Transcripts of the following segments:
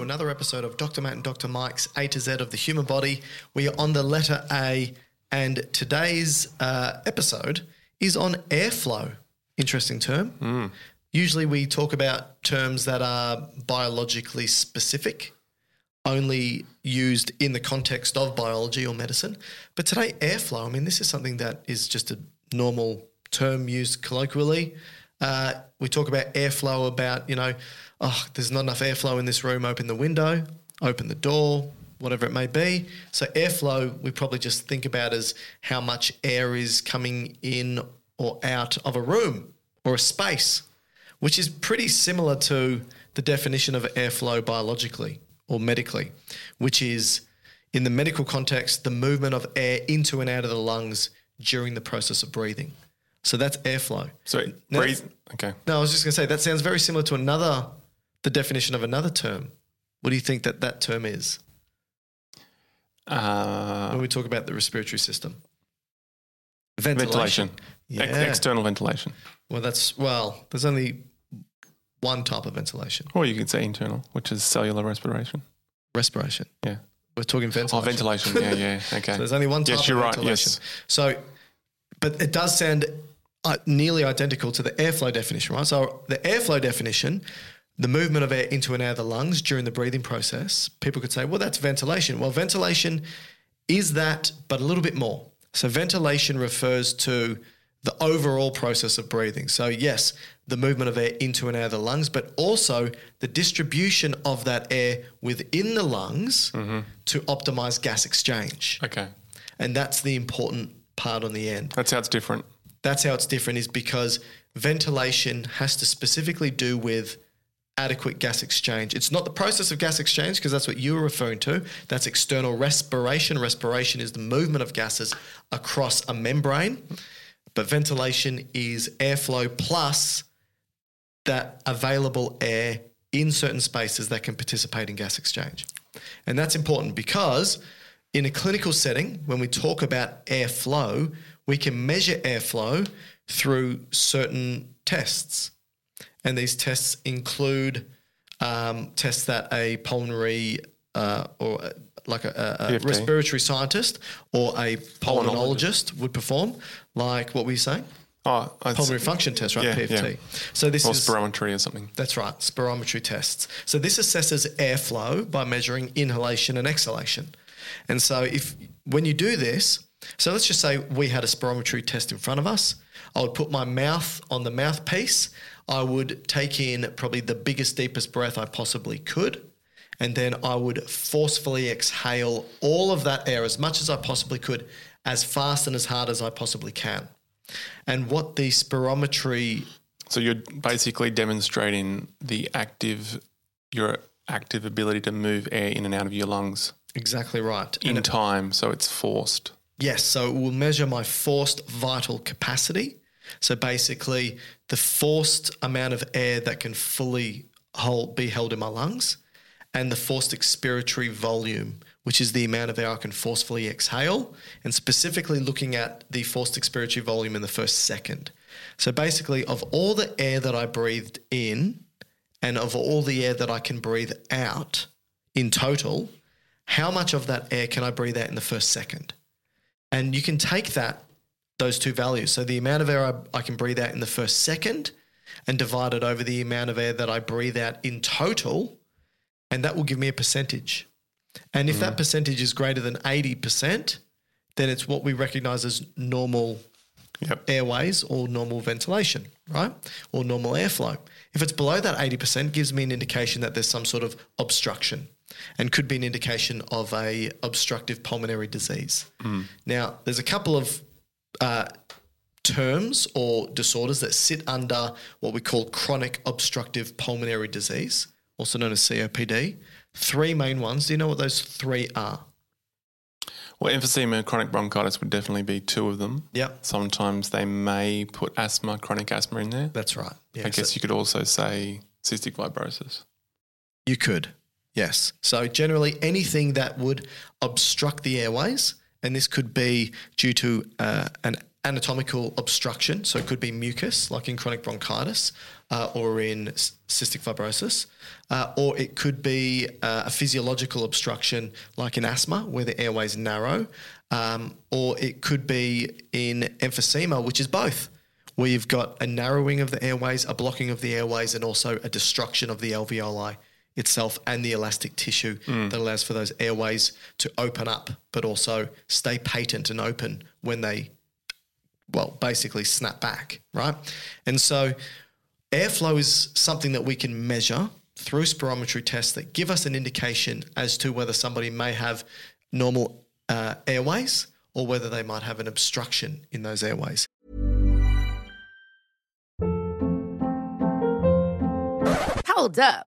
to another episode of Dr. Matt and Dr. Mike's A to Z of the human body. We are on the letter A, and today's uh, episode is on airflow. Interesting term. Usually, we talk about terms that are biologically specific, only used in the context of biology or medicine. But today, airflow, I mean, this is something that is just a normal term used colloquially. Uh, we talk about airflow, about, you know, oh, there's not enough airflow in this room, open the window, open the door, whatever it may be. So, airflow, we probably just think about as how much air is coming in or out of a room or a space, which is pretty similar to the definition of airflow biologically or medically, which is in the medical context, the movement of air into and out of the lungs during the process of breathing. So that's airflow. So Now- breathe. Okay. No, I was just going to say that sounds very similar to another, the definition of another term. What do you think that that term is Uh, when we talk about the respiratory system? ventilation. Yeah. Ex- external ventilation. well, that's well. There's only one type of ventilation: Or you could say internal, which is cellular respiration. respiration. Yeah. We're talking ventilation. Oh, ventilation. Yeah, yeah. Okay. So there's only one type Yes, you're of right. ventilation. Yes. So, but it does sound Uh, nearly identical to the airflow definition, right? So the airflow definition, the movement of air into and out of the lungs during the breathing process, people could say, well, that's ventilation. Well, ventilation is that, but a little bit more. So ventilation refers to the overall process of breathing. So yes, the movement of air into and out of the lungs, but also the distribution of that air within the lungs mm-hmm. to optimize gas exchange. Okay. And that's the important part on the end. That sounds different. That's how it's different, is because ventilation has to specifically do with adequate gas exchange. It's not the process of gas exchange, because that's what you were referring to. That's external respiration. Respiration is the movement of gases across a membrane. But ventilation is airflow plus that available air in certain spaces that can participate in gas exchange. And that's important because in a clinical setting, when we talk about airflow, we can measure airflow through certain tests. And these tests include um, tests that a pulmonary uh, or uh, like a, a- a respiratory scientist or a pulmonologist would perform, like what we say, Oh, pulmonary function test, right? Yeah, PFT. yeah. So this or is spirometry or something. that's right, spirometry tests. So this assesses airflow by measuring inhalation and exhalation. And so if when you do this, so let's just say we had a spirometry test in front of us. I would put my mouth on the mouthpiece. I would take in probably the biggest, deepest breath I possibly could. And then I would forcefully exhale all of that air as much as I possibly could, as fast and as hard as I possibly can. And what the spirometry So you're basically demonstrating the active, your active ability to move air in and out of your lungs. Exactly right. in And time, so it's forced. Yes, so it will measure my forced vital capacity. So basically, the forced amount of air that can fully hold, be held in my lungs, and the forced expiratory volume, which is the amount of air I can forcefully exhale, and specifically looking at the forced expiratory volume in the first second. So basically, of all the air that I breathed in, and of all the air that I can breathe out in total, how much of that air can I breathe out in the first second? And you can take that, those two values. So the amount of air I, I can breathe out in the first second and divide it over the amount of air that I breathe out in total. And that will give me a percentage. And if that mm. percentage is greater than 80%, then it's what we recognize as normal Yep. airways or normal ventilation, right? Or normal airflow. If it's below that 80%, gives me an indication that there's some sort of obstruction and could be an indication of a obstructive pulmonary disease. Now, there's a couple of uh, terms or disorders that sit under what we call chronic obstructive pulmonary disease, also known as COPD. Three main ones. Do you know what those three are? Well, emphysema and chronic bronchitis would definitely be two of them. Yep. Sometimes they may put asthma, chronic asthma in there. That's right. Yeah, I so- guess you could also say cystic fibrosis. You could, yes. So generally, anything that would obstruct the airways, and this could be due to uh, an anatomical obstruction. So it could be mucus, like in chronic bronchitis, uh, or in cystic fibrosis, uh, or it could be uh, a physiological obstruction, like in asthma, where the airways narrow, um, or it could be in emphysema, which is both where you've got a narrowing of the airways, a blocking of the airways, and also a destruction of the alveoli itself and the elastic tissue that allows for those airways to open up, but also stay patent and open when they, well, basically snap back, right? And so airflow is something that we can measure through spirometry tests that give us an indication as to whether somebody may have normal uh, airways or whether they might have an obstruction in those airways. Hold up.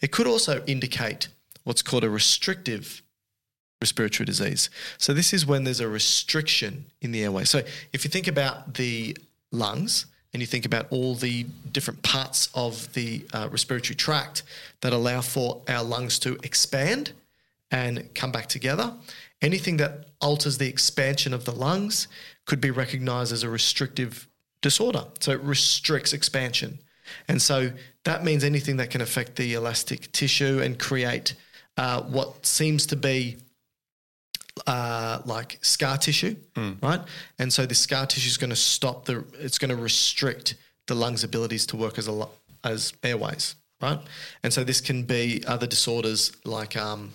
It could also indicate what's called a restrictive respiratory disease. So, this is when there's a restriction in the airway. So, if you think about the lungs and you think about all the different parts of the uh, respiratory tract that allow for our lungs to expand and come back together, anything that alters the expansion of the lungs could be recognized as a restrictive disorder. So, it restricts expansion. And so that means anything that can affect the elastic tissue and create uh, what seems to be uh, like scar tissue, right? And so the scar tissue is going to stop the, it's going to restrict the lungs' abilities to work as a as airways, right? And so this can be other disorders like um,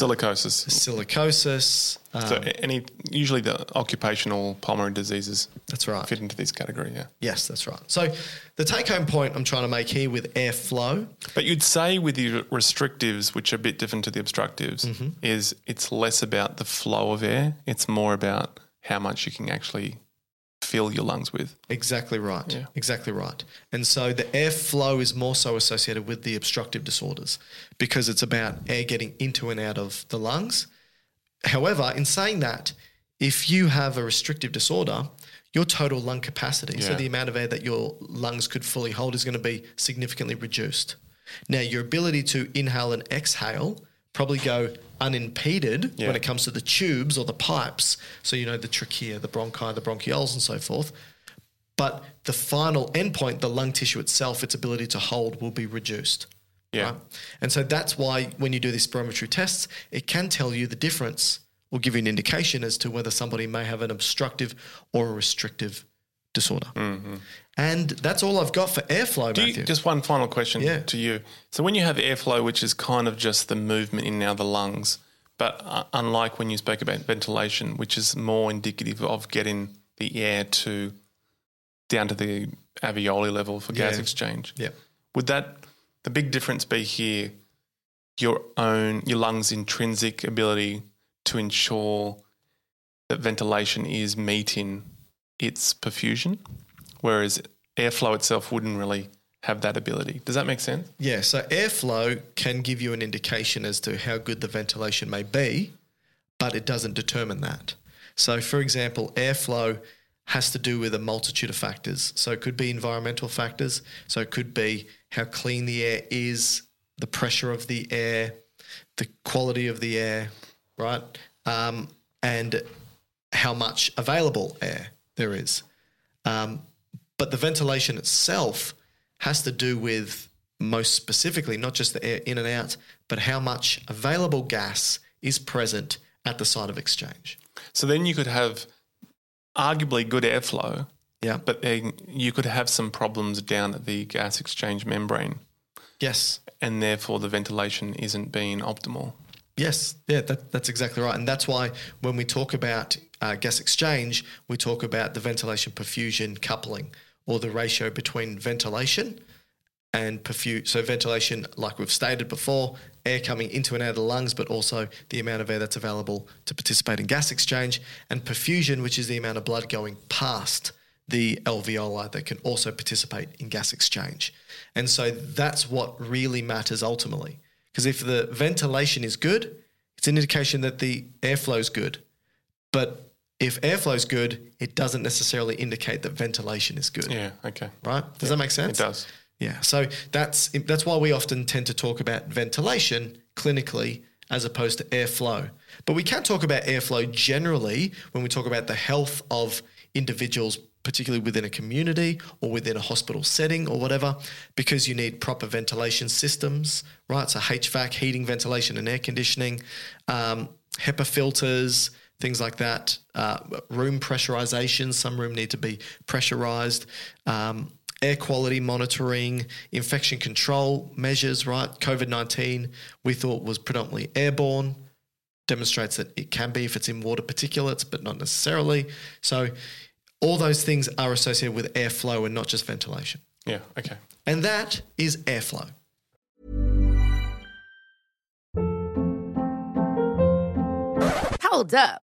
Silicosis. silicosis. Uh, so any usually the occupational pulmonary diseases that's right. fit into this category, yeah. Yes, that's right. So the take-home point I'm trying to make here with airflow But you'd say with the restrictives, which are a bit different to the obstructives, Mm-hmm. is it's less about the flow of air. It's more about how much you can actually fill your lungs with. Exactly right. Yeah. Exactly right. And so the airflow is more so associated with the obstructive disorders because it's about air getting into and out of the lungs. However, in saying that, if you have a restrictive disorder, your total lung capacity, so the amount of air that your lungs could fully hold, is going to be significantly reduced. Now, your ability to inhale and exhale probably go unimpeded Yeah. when it comes to the tubes or the pipes. So, you know, the trachea, the bronchi, the bronchioles, and so forth. But the final endpoint, the lung tissue itself, its ability to hold will be reduced. Yeah. And so that's why when you do these spirometry tests, it can tell you the difference or give you an indication as to whether somebody may have an obstructive or a restrictive disorder. And that's all I've got for airflow, Mm-hmm. Do Matthew. you, just one final question Yeah. to you. So when you have airflow, which is kind of just the movement in now the lungs, but uh, unlike when you spoke about ventilation, which is more indicative of getting the air to down to the alveoli level for gas Yeah. exchange. yeah. Would that the big difference be here? Your own your lungs' intrinsic ability to ensure that ventilation is meeting its perfusion, whereas airflow itself wouldn't really have that ability. Does that make sense? Yeah, so airflow can give you an indication as to how good the ventilation may be, but it doesn't determine that. So, for example, airflow has to do with a multitude of factors. So, it could be environmental factors. So, it could be how clean the air is, the pressure of the air, the quality of the air, right? Um, and how much available air there is. Um, but the ventilation itself has to do with most specifically not just the air in and out, but how much available gas is present at the site of exchange. So then you could have arguably good airflow, Yeah. but then you could have some problems down at the gas exchange membrane, Yes. and therefore the ventilation isn't being optimal. Yes, yeah, that, that's exactly right. And that's why when we talk about uh, gas exchange, we talk about the ventilation perfusion coupling or the ratio between ventilation and perfusion. So, ventilation, like we've stated before, air coming into and out of the lungs, but also the amount of air that's available to participate in gas exchange, and perfusion, which is the amount of blood going past the alveoli that can also participate in gas exchange. And so, that's what really matters ultimately. Because if the ventilation is good, it's an indication that the airflow is good. But if airflow is good, it doesn't necessarily indicate that ventilation is good. Yeah, okay. Right? Does that make sense? It does. Yeah. So that's that's why we often tend to talk about ventilation clinically as opposed to airflow. But we can talk about airflow generally when we talk about the health of individuals, particularly within a community or within a hospital setting or whatever, because you need proper ventilation systems, right? So HVAC, heating, ventilation, and air conditioning, um, HEPA filters, things like that. Uh, room pressurization. Some room need to be pressurized. Um, air quality monitoring, infection control measures, right? COVID 19, we thought was predominantly airborne, demonstrates that it can be if it's in water particulates, but not necessarily. So, all those things are associated with airflow and not just ventilation. Yeah, okay. And that is airflow. Hold up.